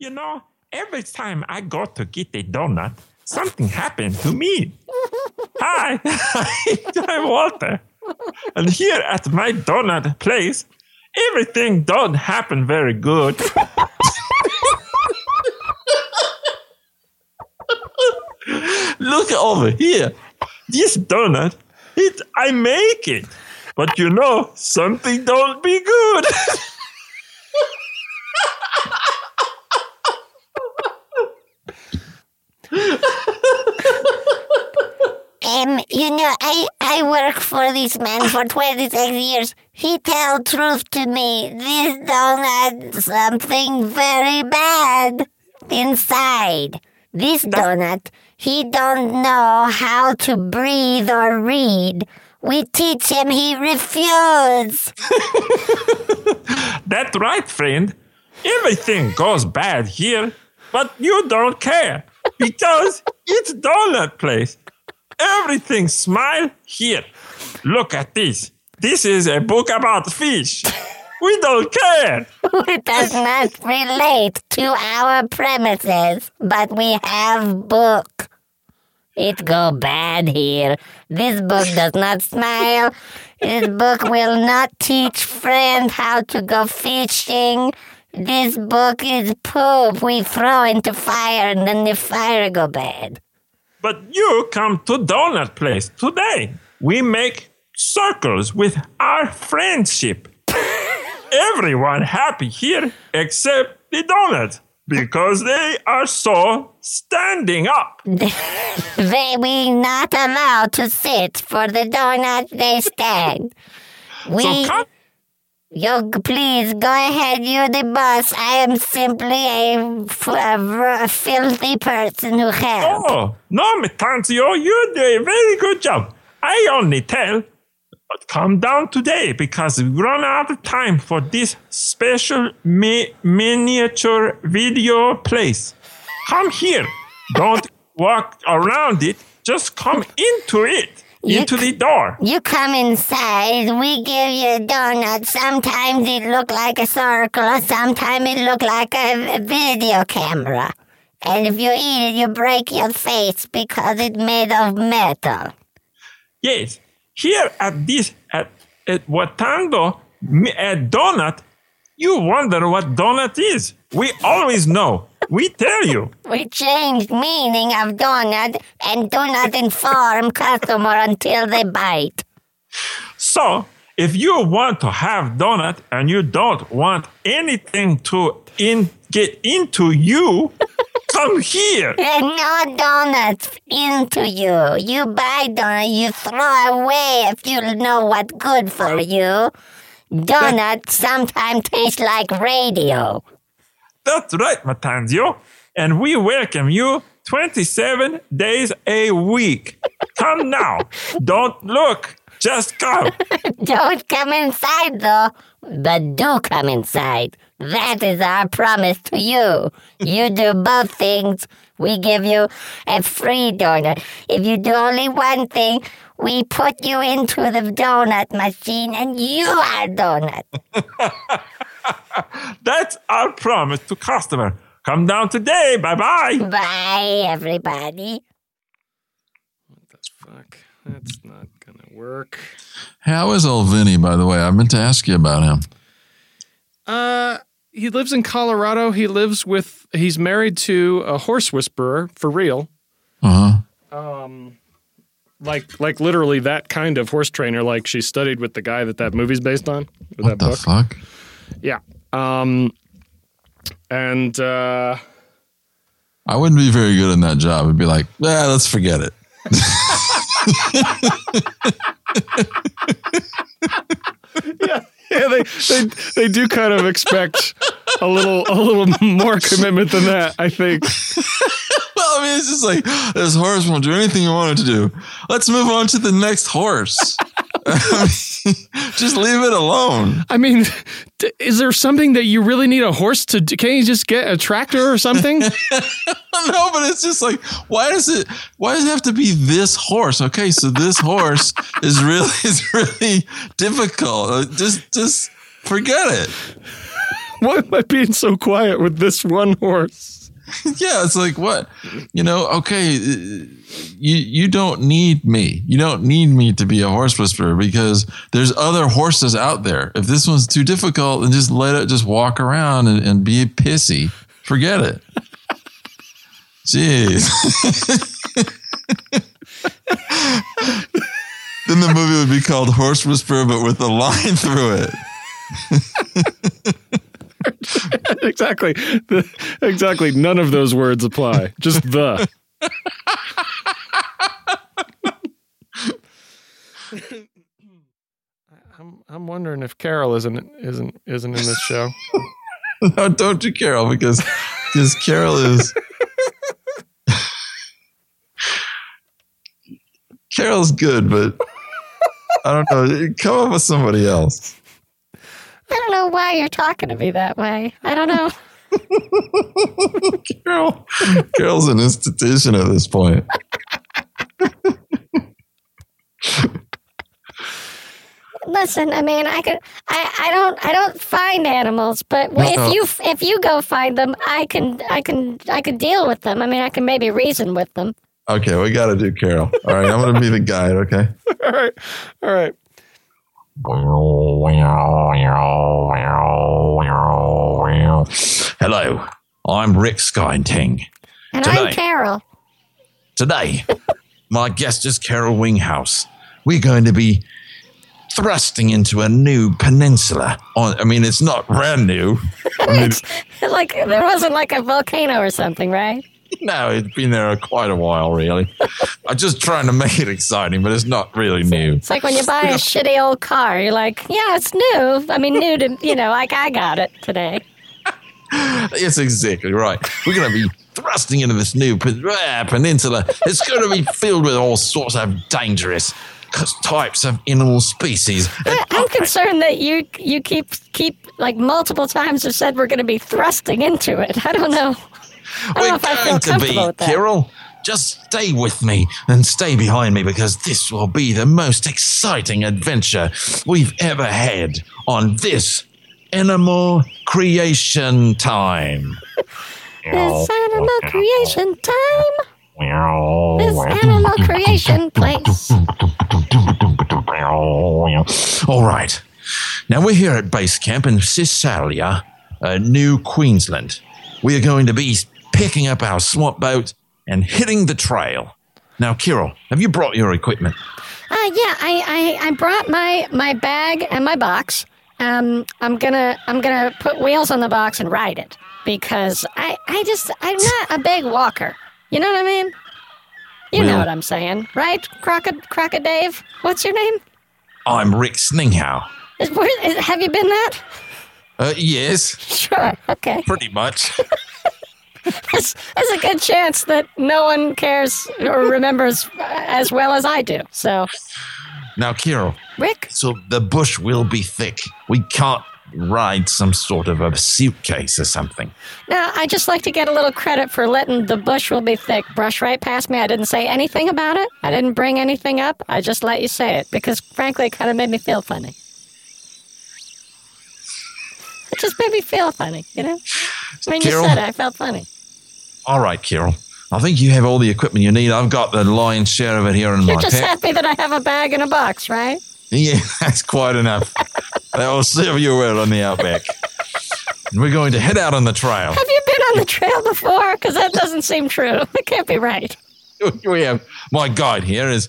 You know, every time I go to get a donut, something happened to me. Hi, I'm Walter. And here at my donut place, everything don't happen very good. Look over here. This donut, it I make it. But you know, something don't be good. Um, you know, I, I work for this man for 26 years. He tell truth to me. This donut something very bad inside. This donut, he don't know how to breathe or read. We teach him, he refuse. That's right, friend. Everything goes bad here, but you don't care because it's donut place. Everything smile here. Look at this. This is a book about fish. We don't care. It does not relate to our premises, but we have book. It go bad here. This book does not smile. This book will not teach friend how to go fishing. This book is poop we throw into fire and then the fire go bad. But you come to donut place today. We make circles with our friendship. Everyone happy here except the donut because they are so standing up. They we not allowed to sit for the donut they stand. We So come You please go ahead, You're the boss. I am simply a, filthy person who helps. Oh, no, Metanzio, oh, you do a very good job. I only tell, but come down today because we run out of time for this special mi- miniature video place. Come here. Don't walk around it. Just come into it, You into c- the door. You come inside, we give you a donut. Sometimes it look like a circle, sometimes it look like a, video camera. And if you eat it, you break your face because it's made of metal. Yes, here at this at, at Watando mi- at donut, you wonder what donut is. We always know. We tell you. We changed meaning of donut and do not inform customer until they bite. So, if you want to have donut and you don't want anything to in get into you, come here. And no donuts into you. You buy donut, you throw away if you know what's good for you. Donut sometimes taste like radio. That's right, Matanzio. And we welcome you 27 days a week. Come now. Don't look. Just come. Don't come inside though, but do come inside. That is our promise to you. You do both things, we give you a free donut. If you do only one thing, we put you into the donut machine and you are donut. That's our promise to customer. Come down today. Bye bye. Bye, everybody. What the fuck, that's not gonna work. How is old Vinny, by the way? I meant to ask you about him. Uh, he lives in Colorado. He lives with. He's married to a horse whisperer for real. Uh huh. Um, like like literally that kind of horse trainer. Like she studied with the guy that that movie's based on. What that the book. fuck? Yeah. Um, and uh, I wouldn't be very good in that job. I'd be like, yeah, let's forget it. yeah, yeah, they, they they do kind of expect a little a little more commitment than that. I think. Well, I mean, it's just like this horse won't do anything you want it to do. Let's move on to the next horse. Just leave it alone. I mean, is there something that you really need a horse to? do? Can't you just get a tractor or something? no, but it's just like, why does it? Why does it have to be this horse? Okay, so this horse is really is really difficult. Uh, Just just forget it. Why am I being so quiet with this one horse? yeah, it's like what you know. Okay, uh, you you don't need me. You don't need me to be a horse whisperer because there's other horses out there. If this one's too difficult, then just let it just walk around and, and be pissy. Forget it. Jeez. then the movie would be called Horse Whisperer, but with a line through it. exactly. The, exactly. None of those words apply. Just the. I'm I'm wondering if Carol isn't isn't isn't in this show. no, don't you, Carol, because because Carol is Carol's good, but I don't know. Come up with somebody else. I don't know why you're talking to me that way. I don't know. Carol, Carol's an institution at this point. Listen, I mean, I could, I, I don't, I don't find animals, but No, if no. you, if you go find them, I can, I can, I can deal with them. I mean, I can maybe reason with them. Okay, we got to do Carol. All right, I'm going to be the guide. Okay. All right. All right. Hello, I'm Rick Skyting. And Today. I'm Carol. Today, my guest is Carol Winghouse. We're going to be thrusting into a new peninsula. On, I mean, it's not brand new. I mean, like there wasn't like a volcano or something, right? No, it's been there quite a while, really. I'm just trying to make it exciting, but it's not really new. It's like when you buy a shitty old car, you're like, yeah, it's new. I mean, new to you know, like I got it today. Yes, exactly right. We're going to be thrusting into this new ah, peninsula. It's going to be filled with all sorts of dangerous types of animal species. I- I'm concerned that you you keep keep like multiple times have said we're going to be thrusting into it. I don't know. I don't know We're if going to be, with that. Carol. Just stay with me and stay behind me because this will be the most exciting adventure we've ever had on this animal creation time. It's animal creation time. It's animal creation place. All right. Now we're here at base camp in Cisalia, uh, New Queensland. We are going to be picking up our swamp boat and hitting the trail. Now, Carol, have you brought your equipment? Uh, yeah, I, I, I brought my, my bag and my box. Um, I'm gonna I'm gonna put wheels on the box and ride it because I, I just I'm not a big walker. You know what I mean? You know what I'm saying, right? Crocod Crocod Dave, what's your name? I'm Rick Sninghow. Is, where, is, have you been that? Uh, yes, Sure. Okay. pretty much. There's, there's a good chance that no one cares or remembers as well as I do. So, now, Carol, Rick, so the bush will be thick. We can't ride some sort of a suitcase or something. now I just like to get a little credit for letting the bush will be thick brush right past me. I didn't say anything about it. I didn't bring anything up. I just let you say it because, frankly, it kind of made me feel funny. It just made me feel funny, you know? When mean, you said it. I felt funny. All right, Carol. I think you have all the equipment you need. I've got the lion's share of it here in my. You're my just pack. happy that I have a bag and a box, right? Yeah, that's quite enough. that will serve you well on the outback. And we're going to head out on the trail. Have you been on the trail before? Because that doesn't seem true. It can't be right. we have my guide here is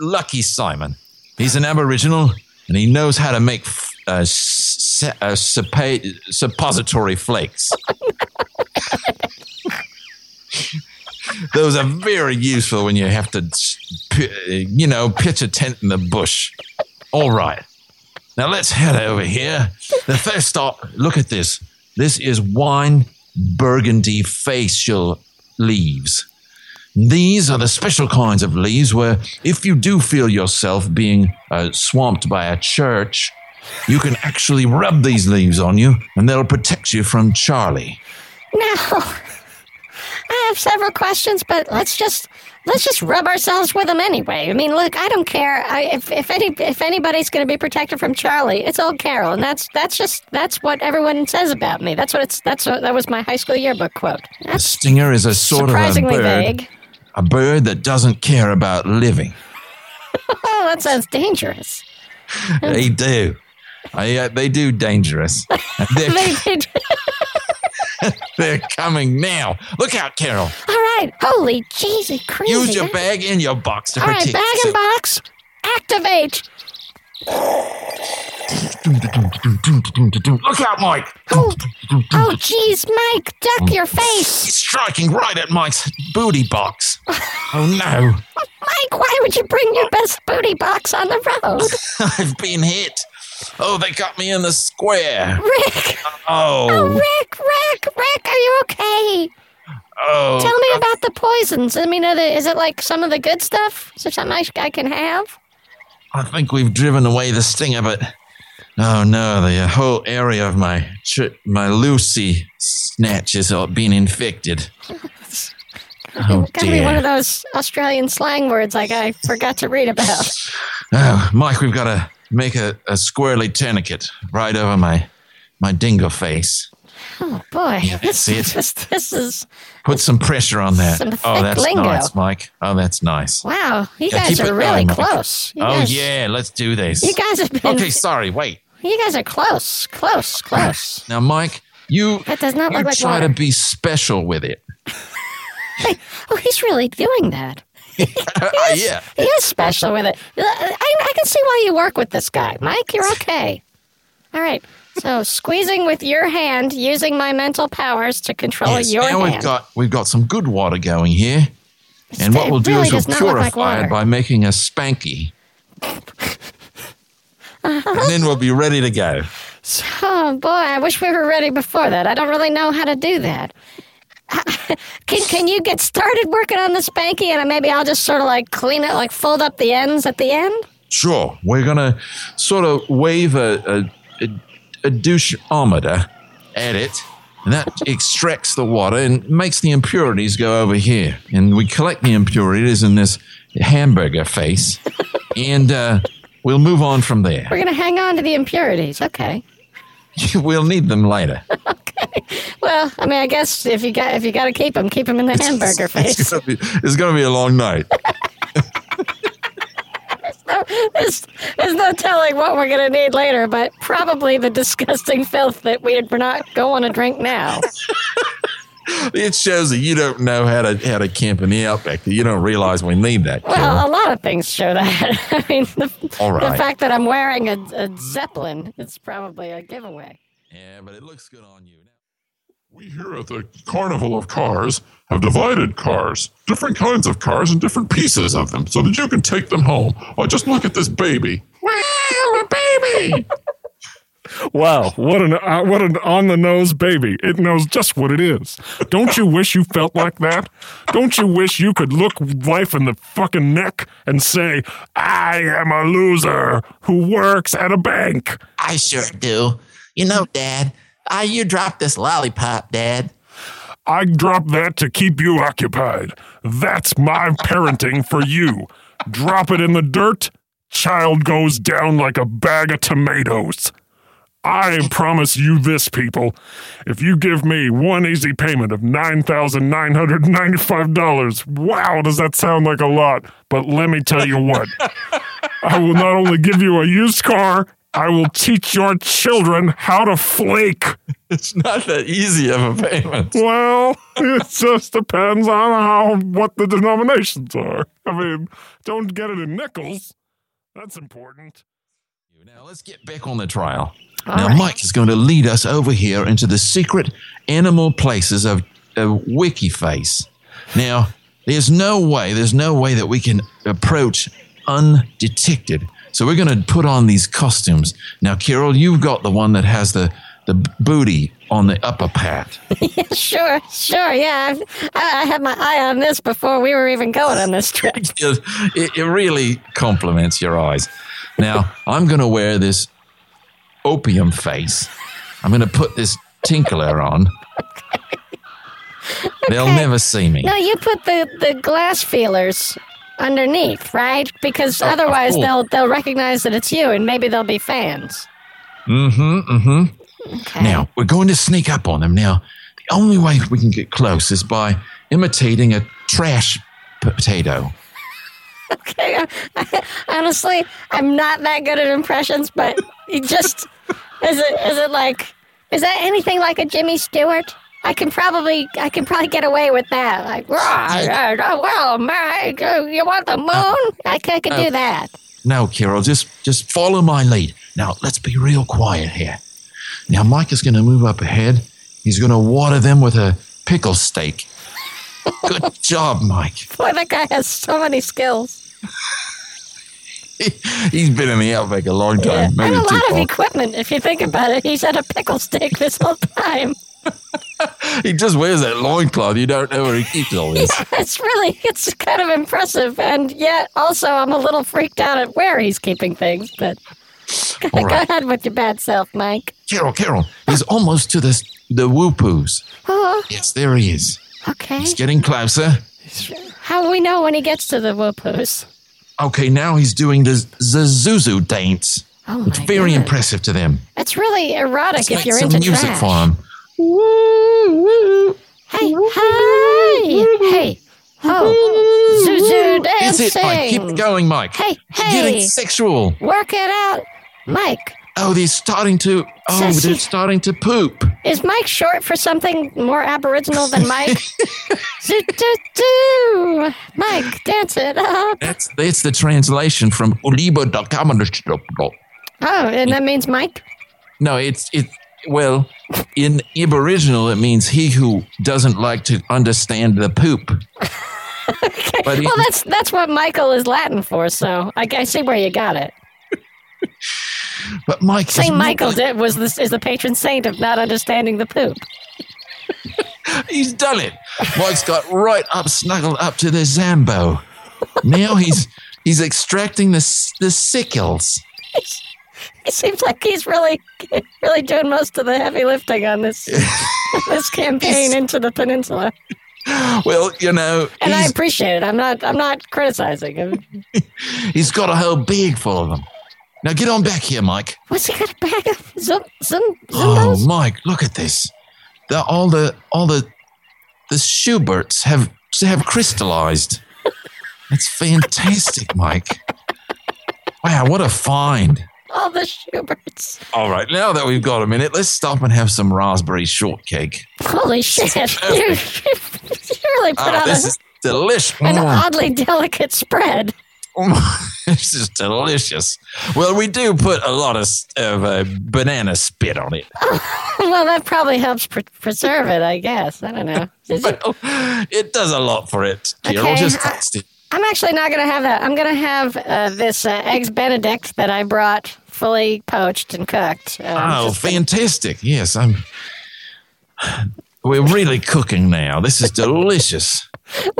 Lucky Simon. He's an Aboriginal and he knows how to make f- uh, s- uh, suppa- suppository flakes. Those are very useful when you have to, you know, pitch a tent in the bush. All right. Now let's head over here. The first stop, look at this. This is wine burgundy facial leaves. These are the special kinds of leaves where, if you do feel yourself being uh, swamped by a church, you can actually rub these leaves on you and they'll protect you from Charlie. Now, I have several questions, but let's just let's just rub ourselves with them anyway. I mean, look, I don't care. I, if if any if anybody's going to be protected from Charlie, it's old Carol, and that's that's just that's what everyone says about me. That's what it's that's what, that was my high school yearbook quote. A That's stinger is a sort of a surprisingly bird, vague. a bird that doesn't care about living. Oh, that sounds dangerous. they do. I, uh, they do dangerous. They- they- they're coming now. Look out, Carol. all right, holy jeezy, crazy. Use your bag and your box to All right, protect bag and box, activate. Look out, Mike. Oh, oh, jeez, Mike, duck your face. He's striking right at Mike's booty box. Oh no. Mike, why would you bring your best booty box on the road? I've been hit. Oh, they got me in the square. Rick, Oh, oh Rick, Rick, Rick, are you okay? oh. Tell me about the poisons. I mean, are the, is it like some of the good stuff? Is there something I, I can have? I think we've driven away the stinger, but oh no, the whole area of my ch- my Lucy snatches are being infected. Oh Gotta be one of those Australian slang words like I forgot to read about. Oh, Mike, we've got to make a, a squirrely tourniquet right over my my dingo face. Oh boy, Yeah, this, that's it. this, this is Put some pressure on that. Some oh, that's lingo. nice, Mike. Oh, that's nice. wow. You Yeah, guys are really going, close. You Oh guys, yeah, let's do this. You guys have been. Okay, sorry. Wait. You guys are close, close, close. Now, Mike, you That does not you look like try water. to be special with it. Oh, he's really doing that. yeah. He is special with it. Uh, I, I can see why you work with this guy, Mike. You're okay. All right. So squeezing with your hand, using my mental powers to control Yes, your now hand. we've got we've got some good water going here, and what we'll do really is we'll look like purify it by making a spanky, and then we'll be ready to go. Oh boy, I wish we were ready before that. I don't really know how to do that. can can you get started working on the spanky and maybe I'll just sort of like clean it, like fold up the ends at the end? Sure, we're gonna sort of wave a a, a, a doucheometer at it, and that extracts the water and makes the impurities go over here. And we collect the impurities in this hamburger face, and uh, we'll move on from there. We're gonna hang on to the impurities. Okay. we'll need them later. okay. Well, I mean, I guess if you got if you got to keep them, keep them in the hamburger It's face. gonna be, it's gonna be a long night. there's, there's no telling what we're gonna need later, but probably the disgusting filth that we we're not going to drink now. It shows that you don't know how to how to camp in the outback. That you don't realize we need that. Carol. Well, a lot of things show that. I mean, the, the fact that I'm wearing a, a zeppelin is probably a giveaway. yeah, but it looks good on you. Now. We here at the Carnival of Cars have divided cars, different kinds of cars, and different pieces of them, so that you can take them home. Oh, just look at this baby. Wow, a baby! Wow, what an uh, what an on the nose baby. It knows just what it is. Don't you wish you felt like that? Don't you wish you could look life in the fucking neck and say, "I am a loser who works at a bank." I sure do. You know, Dad, I you dropped this lollipop, Dad. I drop that to keep you occupied. That's my parenting for you. Drop it in the dirt, child goes down like a bag of tomatoes. I promise you this, people. If you give me one easy payment of $9,995, wow, does that sound like a lot? But let me tell you what. I will not only give you a used car, I will teach your children how to flake. It's not that easy of a payment. Well, it just depends on how what the denominations are. I mean, don't get it in nickels. That's important. Now let's get back on the trial. All now right. Mike is going to lead us over here into the secret animal places of, of WikiFace. Now, there's no way, there's no way that we can approach undetected. So we're going to put on these costumes. Now, Carol, you've got the one that has the the booty on the upper pat. Sure, sure, yeah. I've, I, I had my eye on this before we were even going on this trip. it, it- it really complements your eyes. Now, I'm going to wear this opium face. I'm going to put this tinkler on. They'll Okay. never see me. No, you put the, the glass feelers underneath, right? Because Oh, otherwise they'll they'll recognize that it's you, and maybe they'll be fans. Mm-hmm. Mm-hmm. Okay. Now we're going to sneak up on them. Now, the only way we can get close is by imitating a trash potato. Okay. I, honestly, I'm not that good at impressions, but you just is it is it like is that anything like a Jimmy Stewart? I can probably I can probably get away with that. Like, "Rah, rah, rah, well, Mike, uh, you want the moon? I can, I can do that. No, Carol, just just follow my lead. Now let's be real quiet here. Now Mike is going to move up ahead. He's going to water them with a pickle steak. Good job, Mike. Boy, that guy has so many skills. He's been in the outback a long time. Yeah. And a lot of long. equipment, if you think about it. He's had a pickle stick this whole time. He just wears that loincloth. You don't know where he keeps all this. It's really, it's kind of impressive. And yet, also, I'm a little freaked out at where he's keeping things. But All go ahead with your bad self, Mike. Carol, Carol, he's almost to the the woo-poos. Oh, uh-huh. Yes, there he is. okay. He's getting closer. How will we know when he gets to the whoopoos? Okay, now he's doing the, the Zuzu dance. Oh, It's very God. impressive to them. It's really erotic if you're some into music trash. for him. Hey, hey, hey. Oh, Zuzu That's dancing. it, Mike. Keep going, Mike. Hey, You're getting sexual. Work it out. Mike, Oh, they're starting to. Oh, Sassy. they're starting to poop. is Mike short for something more aboriginal than Mike? Zoo-doo-doo. Mike, dance it up. That's that's the translation from ulibo.com. Oh, and that means Mike? No, it's it. Well, in Aboriginal, it means he who doesn't like to understand the poop. But he- Well, that's that's what Michael is Latin for, so I, I see where you got it. but Mike, Saint Michael did, was the, is the patron saint of not understanding the poop. He's done it. Mike's got right up, snuggled up to the Zambo. Now he's he's extracting the the sickles. It seems like he's really, really doing most of the heavy lifting on this this campaign into the peninsula, Well, you know, and I appreciate it. I'm not, I'm not criticizing him. he's got a whole bag full of them. Now get on back here, Mike. What's he got a bag of? Oh. Mike, look at this. The, all the all the the Schuberts have have crystallized. That's fantastic, Mike. Wow, what a find. All the Schuberts. All right, now that we've got a minute, let's stop and have some raspberry shortcake. Holy shit! You, really put Oh, on this a, is delicious. an Mm. oddly delicate spread. this is delicious. Well, we do put a lot of, of uh, banana spit on it. Well, that probably helps pre- preserve it, I guess. I don't know. Well, it does a lot for it. Carol, Okay, just taste it. I'm actually not going to have that. I'm going to have uh, this uh, eggs Benedict that I brought fully poached and cooked. Uh, Oh, just gonna- fantastic. Yes, I'm. We're really cooking now. This is delicious.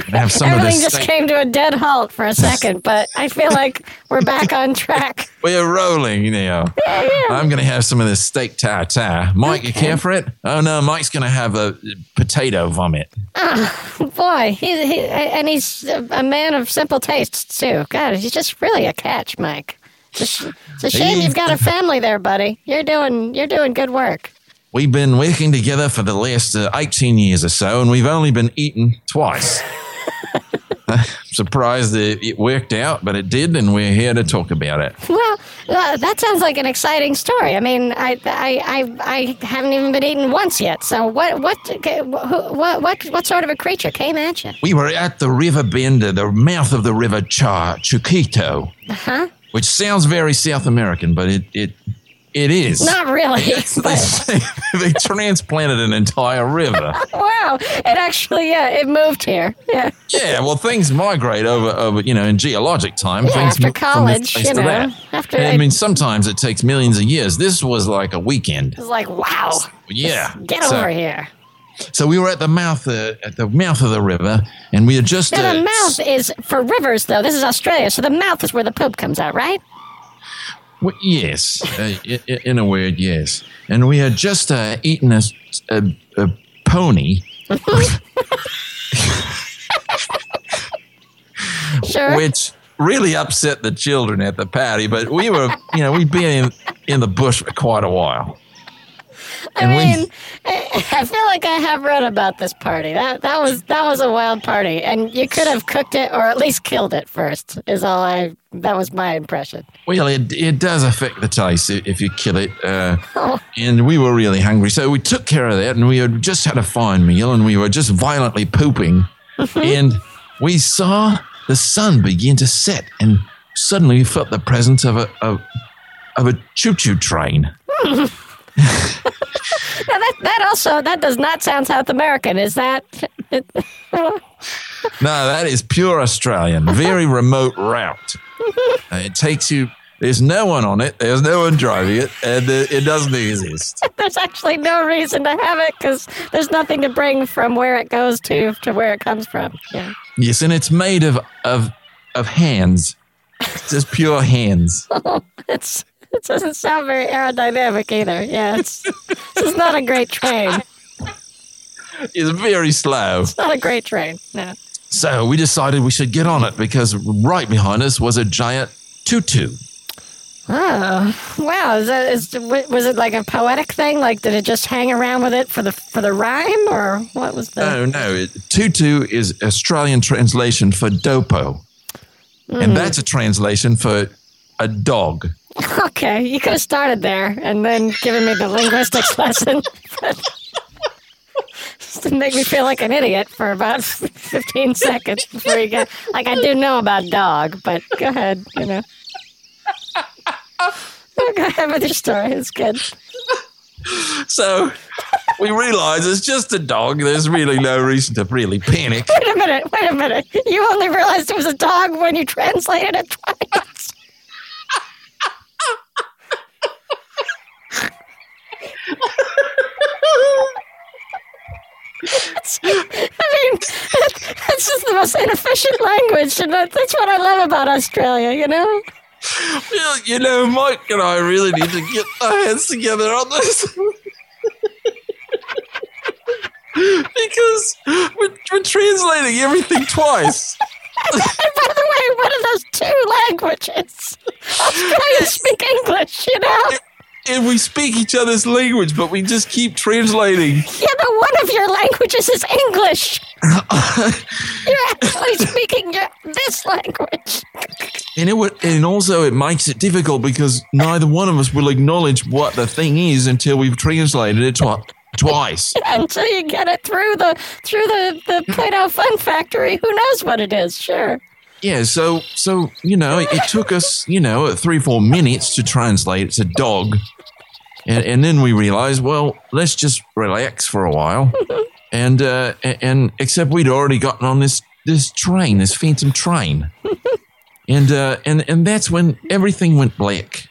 Have some of Everything this just came to a dead halt for a second, but I feel like we're back on track. We're rolling now. Yeah, yeah. I'm going to have some of this steak tartare. Mike, you care for it? Oh, no, Mike's going to have a potato vomit. Ah, boy, he, he, and he's a a man of simple tastes too. God, he's just really a catch, Mike. It's a, sh- it's a shame you've got a family there, buddy. You're doing you're doing good work. We've been working together for the last uh, 18 years or so, and we've only been eaten twice. Surprised that it worked out, but it did, and we're here to talk about it. Well, uh, that sounds like an exciting story. I mean, I, I, I, I haven't even been eaten once yet. So what, what, what, what, what sort of a creature came at you? We were at the river bend, the mouth of the river Cha, Chiquito, Huh? which sounds very South American, but it it it is. Not really. they, they transplanted an entire river. wow, it actually, yeah, it moved here. Yeah, Yeah, well, things migrate over, over you know, in geologic time. yeah things after move from this college, place you to know, after And I mean, sometimes it takes millions of years. This was like a weekend. It was like, wow, Yeah. get so, over here. So we were at the mouth, uh, at the mouth of the river, and we had just. Now, uh, the mouth is for rivers, though. This is Australia, so the mouth is where the poop comes out, right? Well, yes, uh, in a word, yes. And we had just uh, eaten a, a, a pony. sure. Which really upset the children at the party, but we were, you know, we'd been in, in the bush for quite a while. I And mean, I I feel like I have read about this party. That that was that was a wild party, and you could have cooked it or at least killed it first. Is all I. That was my impression. Well, it, it does affect the taste if you kill it. Uh, Oh. and we were really hungry. So we took care of that and we had just had a fine meal and we were just violently pooping. and we saw the sun begin to set and suddenly we felt the presence of a, of, of a choo choo train. Now that that also that does not sound South American. Is that? No, that is pure Australian. Very remote route. Uh, it takes you. There's no one on it. There's no one driving it, and uh, it doesn't exist. There's actually no reason to have it because there's nothing to bring from where it goes to to where it comes from. Yeah. Yes, and it's made of of of hands. Just pure hands. It's it doesn't sound very aerodynamic either. Yeah, it's this is not a great train. It's very slow. It's not a great train. No. So we decided we should get on it because right behind us was a giant tutu. Oh wow! Is that is was it like a poetic thing? Like did it just hang around with it for the for the rhyme, or what was the? No, no. It, tutu is Australian translation for dopo. And hmm. that's a translation for a dog. Okay, you could have started there and then given me the linguistics lesson. Just to make me feel like an idiot for about 15 seconds before you get. Like, I do know about dog, but go ahead, you know. Go ahead with your story. It's good. So we realize it's just a dog. There's really no reason to really panic. Wait a minute, wait a minute. You only realized it was a dog when you translated it twice. It's- I mean, it's just the most inefficient language, and that's what I love about Australia, you know? Well, you know, Mike and I really need to get our heads together on this. because we're, we're translating everything twice. And by the way, what are those two languages? Australians speak English, you know? And we speak each other's language, but we just keep translating. Yeah, but one of your languages is English. You're actually speaking your, this language. And it would, and also it makes it difficult because neither one of us will acknowledge what the thing is until we've translated it twi- twice. Until you get it through the through the, the Play-Doh Fun Factory, who knows what it is? Sure. Yeah, so so you know, it, it took us you know three four minutes to translate. It's a dog, and, and then we realized, well, let's just relax for a while, and uh, and except we'd already gotten on this this train, this phantom train, and uh, and and that's when everything went black.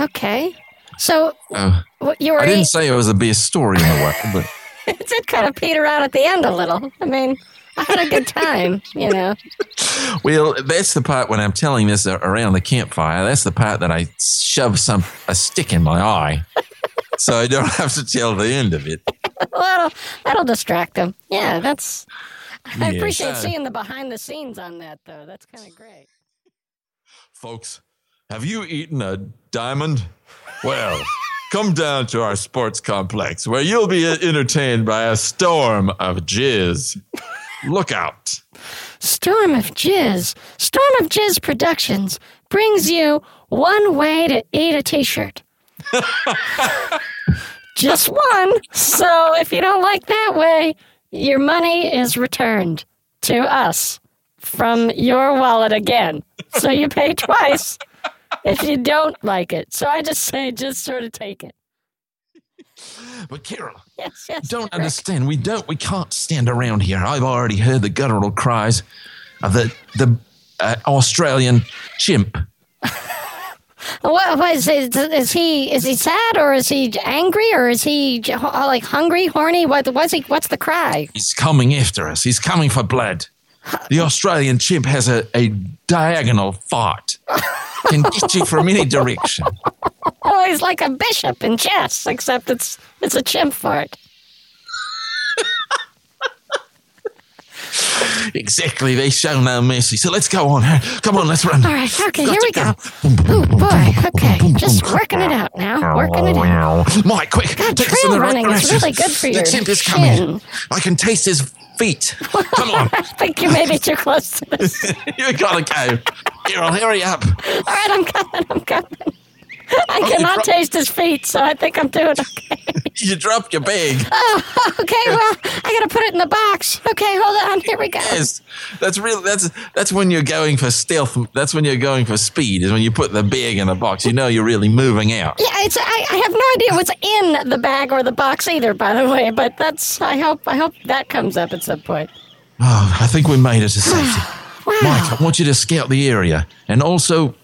Okay. So Uh, you were I didn't say it was the best story in the world, but. it did kind of peter out at the end a little. I mean, I had a good time, you know. Well, that's the part when I'm telling this around the campfire. That's the part that I shove some a stick in my eye, so I don't have to tell the end of it. Well, that'll, that'll distract them. Yeah, that's. I Yes. appreciate seeing the behind the scenes on that, though. That's kind of great. Folks, have you eaten a diamond? Well, come down to our sports complex where you'll be entertained by a storm of jizz. Look out! Storm of Jizz. Storm of Jizz Productions brings you one way to eat a t shirt. Just one. So if you don't like that way, your money is returned to us from your wallet again. So you pay twice if you don't like it. So I just say, just sort of take it. But Carol, Yes, yes. don't Rick. understand. We don't. We can't stand around here. I've already heard the guttural cries of the the uh, Australian chimp. What, what is, is, is he? Is he sad or is he angry or is he like hungry, horny? What was he? What's the cry? He's coming after us. He's coming for blood. The Australian chimp has a, a diagonal fart. Can get you from any direction. Oh, he's like a bishop in chess, except it's it's a chimp fart. exactly. They show no mercy. So let's go on. Come on, let's run. All right, okay, here we go. Oh boy, okay, just working it out now, working it out. Mike, quick. God, take us in trail the right running is really good for the your chimp is coming. I can taste his feet. Come on. I think you may be too close to this. you gotta go. Carol, hurry up. All right, I'm coming. I'm coming. I you cannot pro- taste his feet, so I think I'm doing okay. You dropped your bag. Oh, okay, well, I gotta put it in the box. Okay, hold on. Here we go. Yes, that's real. That's that's when you're going for stealth. That's when you're going for speed. Is when you put the bag in the box. You know you're really moving out. Yeah, it's. I, I have no idea what's in the bag or the box either. By the way, but that's. I hope. I hope that comes up at some point. Oh, I think we made it to safety. Wow. Mike, I want you to scout the area and also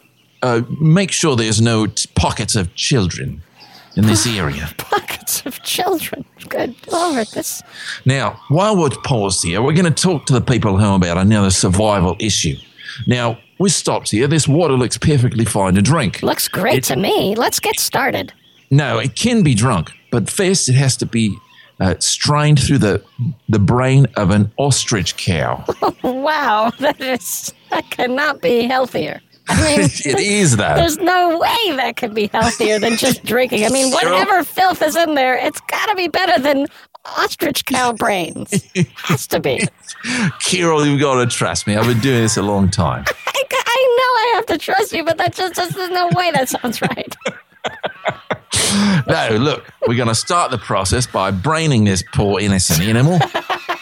uh, make sure there's no t- pockets of children in this area. Pockets of children. Good lord, this. Now, while we're paused here, we're going to talk to the people home about another survival issue. Now, we stopped here. This water looks perfectly fine to drink. Looks great to me. Let's get started. No, it can be drunk, but first it has to be uh, strained through the the brain of an ostrich cow. Wow, that is. That cannot be healthier. I mean, it is though. There's no way that could be healthier than just drinking. I mean, whatever filth is in there, it's got to be better than ostrich cow brains. Has to be. Carol, you've got to trust me. I've been doing this a long time. I, I know I have to trust you, but that just, just there's no way that sounds right. No, look, we're going to start the process by braining this poor innocent animal,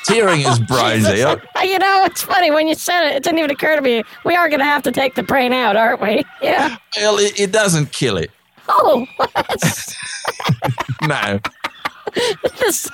tearing his brains out. You know, it's funny when you said it. It didn't even occur to me. We are going to have to take the brain out, aren't we? Yeah. Well, it, it doesn't kill it. Oh, No. this,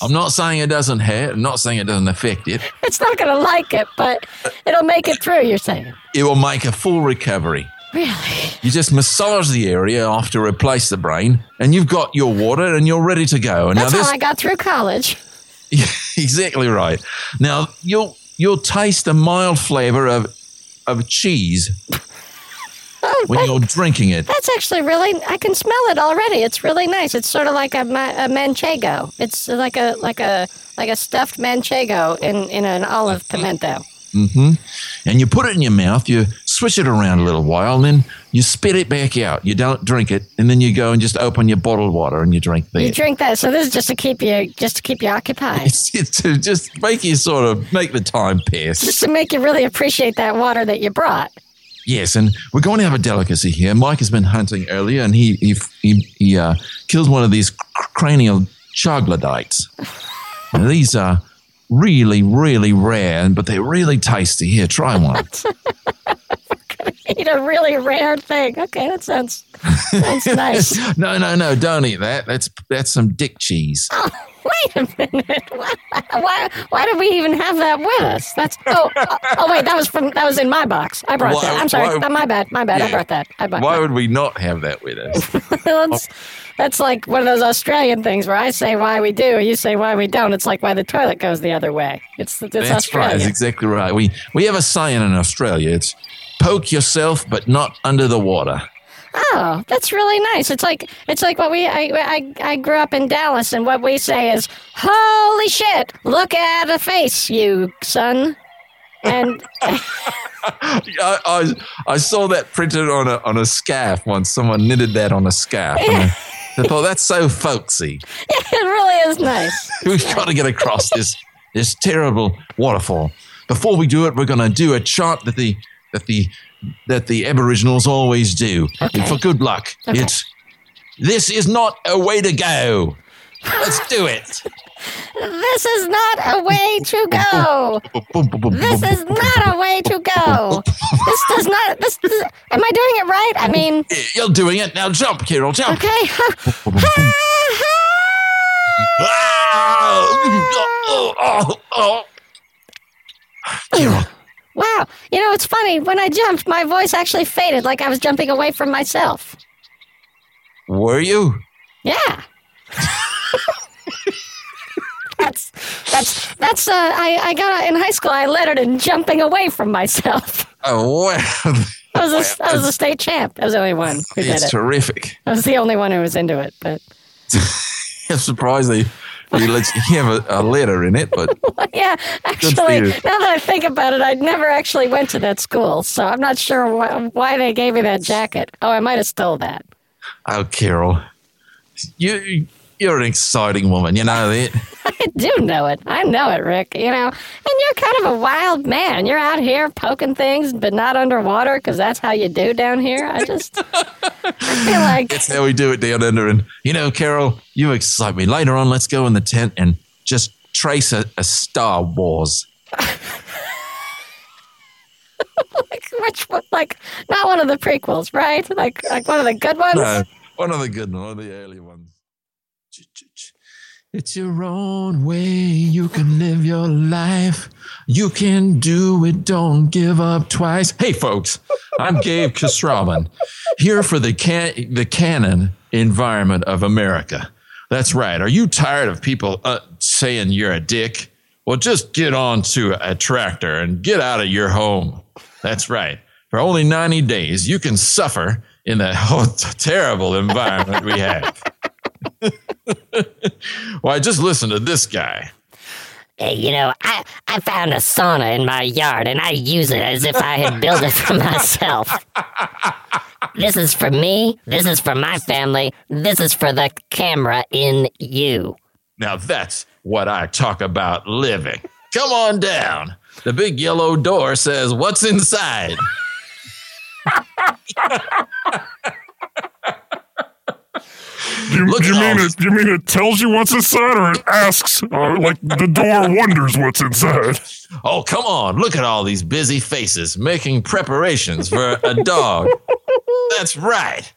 I'm not saying it doesn't hurt. I'm not saying it doesn't affect it. it's not going to like it, but it'll make it through. You're saying? It will make a full recovery. Really? You just massage the area after replace the brain, and you've got your water, and you're ready to go. And That's now how I got through college. Yeah, exactly right. Now you'll you'll taste a mild flavor of of cheese Oh, when that- you're drinking it. That's actually really. I can smell it already. It's really nice. It's sort of like a, a manchego. It's like a like a like a stuffed manchego in in an olive pimento. Mm-hmm. And you put it in your mouth. You swish it around a little while, and then you spit it back out. You don't drink it, and then you go and just open your bottled water and you drink that. You drink that. So this is just to keep you just to keep you occupied. It's, it's to just make you sort of make the time pass. Just to make you really appreciate that water that you brought. Yes, and we're going to have a delicacy here. Mike has been hunting earlier, and he he he, he uh, killed one of these cranial troglodytes. Now, these are really, really rare, but they're really tasty. Here, try one. Eat a really rare thing. Okay, that sounds sounds nice. no, no, no! Don't eat that. That's that's some dick cheese. Oh, wait a minute. Why, why, why did we even have that with us? That's oh, oh oh wait that was from that was in my box. I brought Why- that. I'm sorry. why- uh, my bad. My bad. I brought that. I brought Why that. would we not have that with us? that's, that's like one of those Australian things where I say why we do, you say why we don't. It's like why the toilet goes the other way. It's it's That's right. That's exactly right. We we have a saying in Australia. It's poke yourself, but not under the water. Oh, that's really nice. It's like it's like what we I, I I grew up in Dallas, and what we say is, "Holy shit! Look at the face, you son." And I, I, I saw that printed on a on a scarf once. Someone knitted that on a scarf. I thought that's so folksy. it really is nice. We've got to get across this this terrible waterfall. Before we do it, we're going to do a chant that the that the that the Aboriginals always do for good luck. It's this is not a way to go. Let's do it. This is not a way to go. This is not a way to go. This does not. This, this am I doing it right? I mean, You're doing it now. Jump, Carol. Jump. okay. Oh, oh, oh. Carol, Wow. You know, it's funny. When I jumped, my voice actually faded, like I was jumping away from myself. were you? Yeah. that's that's that's uh I, I got in high school I lettered in jumping away from myself. Oh, well, I was a, I was a state champ. I was the only one who did it's it. terrific. I was the only one who was into it, but I'm surprised they, let you have a, a letter in it, but yeah, actually, now that I think about it, I never actually went to that school, so I'm not sure why, why they gave me that jacket. Oh, I might have stole that. oh, Carol, you you're an exciting woman. You know that. I do know it. I know it, Rick. You know, and you're kind of a wild man. You're out here poking things, but not underwater, because that's how you do down here. I just, I feel like That's how we do it down under. And you know, Carol, you excite me. Later on, let's go in the tent and just trace a, a Star Wars. like which one? Like not one of the prequels, right? Like like one of the good ones. No, one of the good ones, one of the early ones. It's your own way. You can live your life. You can do it. Don't give up twice. Hey, folks, I'm Gabe Kasraman, here for the can- the canon environment of America. That's right. Are you tired of people uh, saying you're a dick? Well, just get on to a tractor and get out of your home. That's right. For only 90 days, you can suffer in the whole terrible environment we have. Why, just listen to this guy. Hey, you know, I, I found a sauna in my yard and I use it as if I had built it for myself. This is for me. This is for my family. This is for the camera in you. Now that's what I talk about living. Come on down. The big yellow door says, What's inside? Do you, Look you mean it? You mean it tells you what's inside, or it asks? Uh, like the door wonders what's inside. Oh, come on. Look at all these busy faces making preparations for a dog. That's right.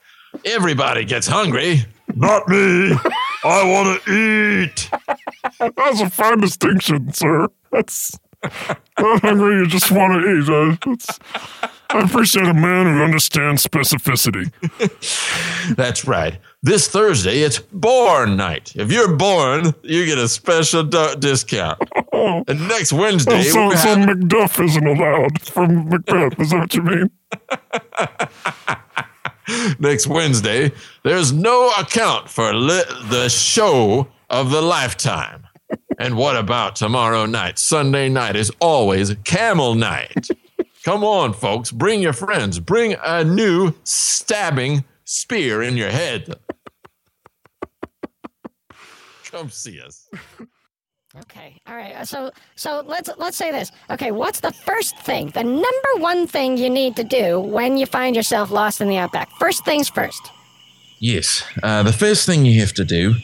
Everybody gets hungry. Not me. I want to eat. That's a fine distinction, sir. That's not hungry. You just want to eat. Uh, that's, I appreciate a man who understands specificity. That's right. This Thursday, it's Born Night. If you're born, you get a special do- discount. And next Wednesday, Oh, so, so having- Macduff isn't allowed from Macbeth. Is that what you mean? next Wednesday, there's no account for li- the show of the lifetime. And what about tomorrow night? Sunday night is always Camel Night. Come on, folks, bring your friends. Bring a new stabbing spear in your head. Come see us. Okay. All right. So so let's let's say this. Okay, what's the first thing? The number one thing you need to do when you find yourself lost in the outback. First things first. Yes. Uh, the first thing you have to do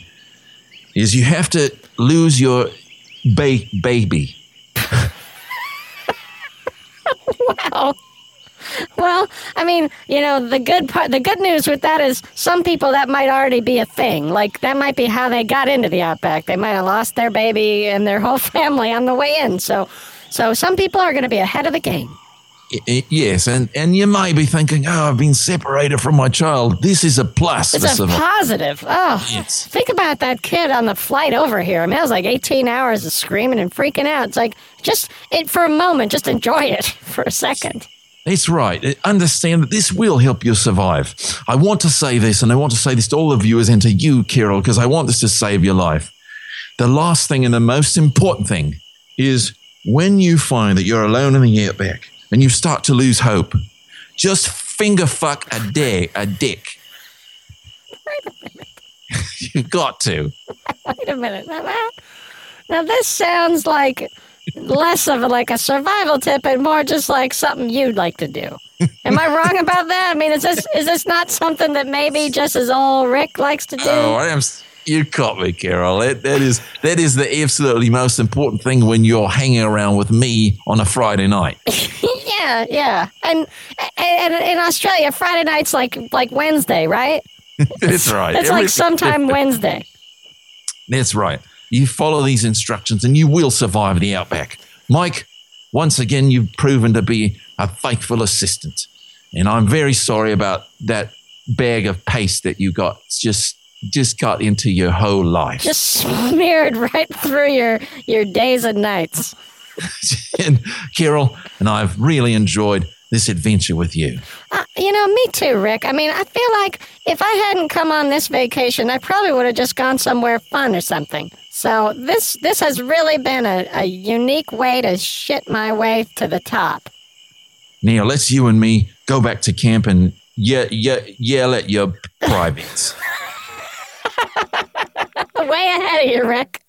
is you have to lose your ba- baby. Wow. Well, I mean, you know, the good part, the good news with that is some people that might already be a thing. Like that might be how they got into the outback. They might have lost their baby and their whole family on the way in. So, so some people are going to be ahead of the game. Yes, and, and you may be thinking, oh, I've been separated from my child. This is a plus. It's for a survival. positive. Oh, Yes. think about that kid on the flight over here. I mean, that was like 18 hours of screaming and freaking out. It's like just it for a moment, just enjoy it for a second. That's right. Uh, Understand that this will help you survive. I want to say this, and I want to say this to all the viewers and to you, Carol, because I want this to save your life. The last thing and the most important thing is when you find that you're alone in the outback and you start to lose hope, just finger fuck a day, a dick. Wait a minute. You've got to. Wait a minute. Now, now this sounds like less of a, like a survival tip and more just like something you'd like to do. Am I wrong about that? I mean, is this is this not something that maybe just as old Rick likes to do? Oh, I am. You caught me, Carol. That, that is that is the absolutely most important thing when you're hanging around with me on a Friday night. yeah, yeah. And, and and in Australia, Friday night's like like Wednesday, right? That's right. It's Every- like sometime Wednesday. That's right. You follow these instructions and you will survive the outback. Mike, once again, you've proven to be a faithful assistant. And I'm very sorry about that bag of paste that you got It's just just got into your whole life. Just smeared right through your your days and nights. and Carol and I've really enjoyed this adventure with you. Uh, you know, me too, Rick. I mean, I feel like if I hadn't come on this vacation, I probably would have just gone somewhere fun or something. So this this has really been a, a unique way to shit my way to the top. Now, let's you and me go back to camp and ye- ye- yell at your privates. Way ahead of you, Rick.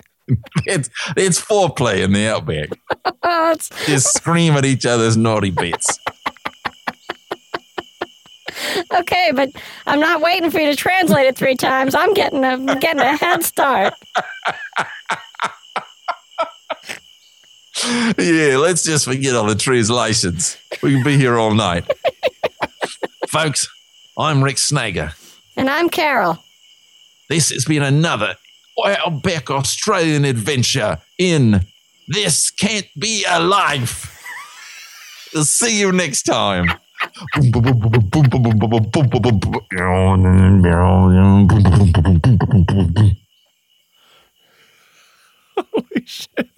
it's, it's foreplay in the outback. Oh, Just scream at each other's naughty bits. okay, but I'm not waiting for you to translate it three times. I'm getting a getting a head start. Yeah, let's just forget all the translations. We can be here all night. Folks, I'm Rick Snager. And I'm Carol. This has been another Outback Australian adventure in This Can't Be a Life. We'll see you next time. Holy shit.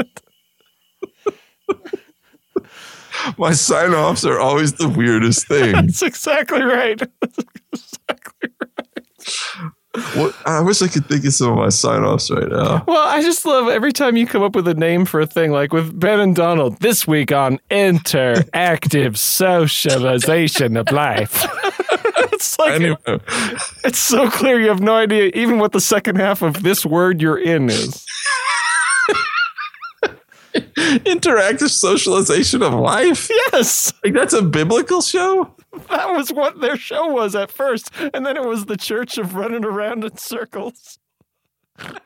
My sign offs are always the weirdest thing. That's exactly right. That's exactly What, I wish I could think of some of my sign offs right now. Well, I just love every time you come up with a name for a thing, like with Ben and Donald this week on interactive socialization of life. it's like Anyway, it's so clear you have no idea even what the second half of this word you're in is. interactive socialization of life? Yes, Like that's a biblical show? that was what their show was at first, and then it was the church of running around in circles.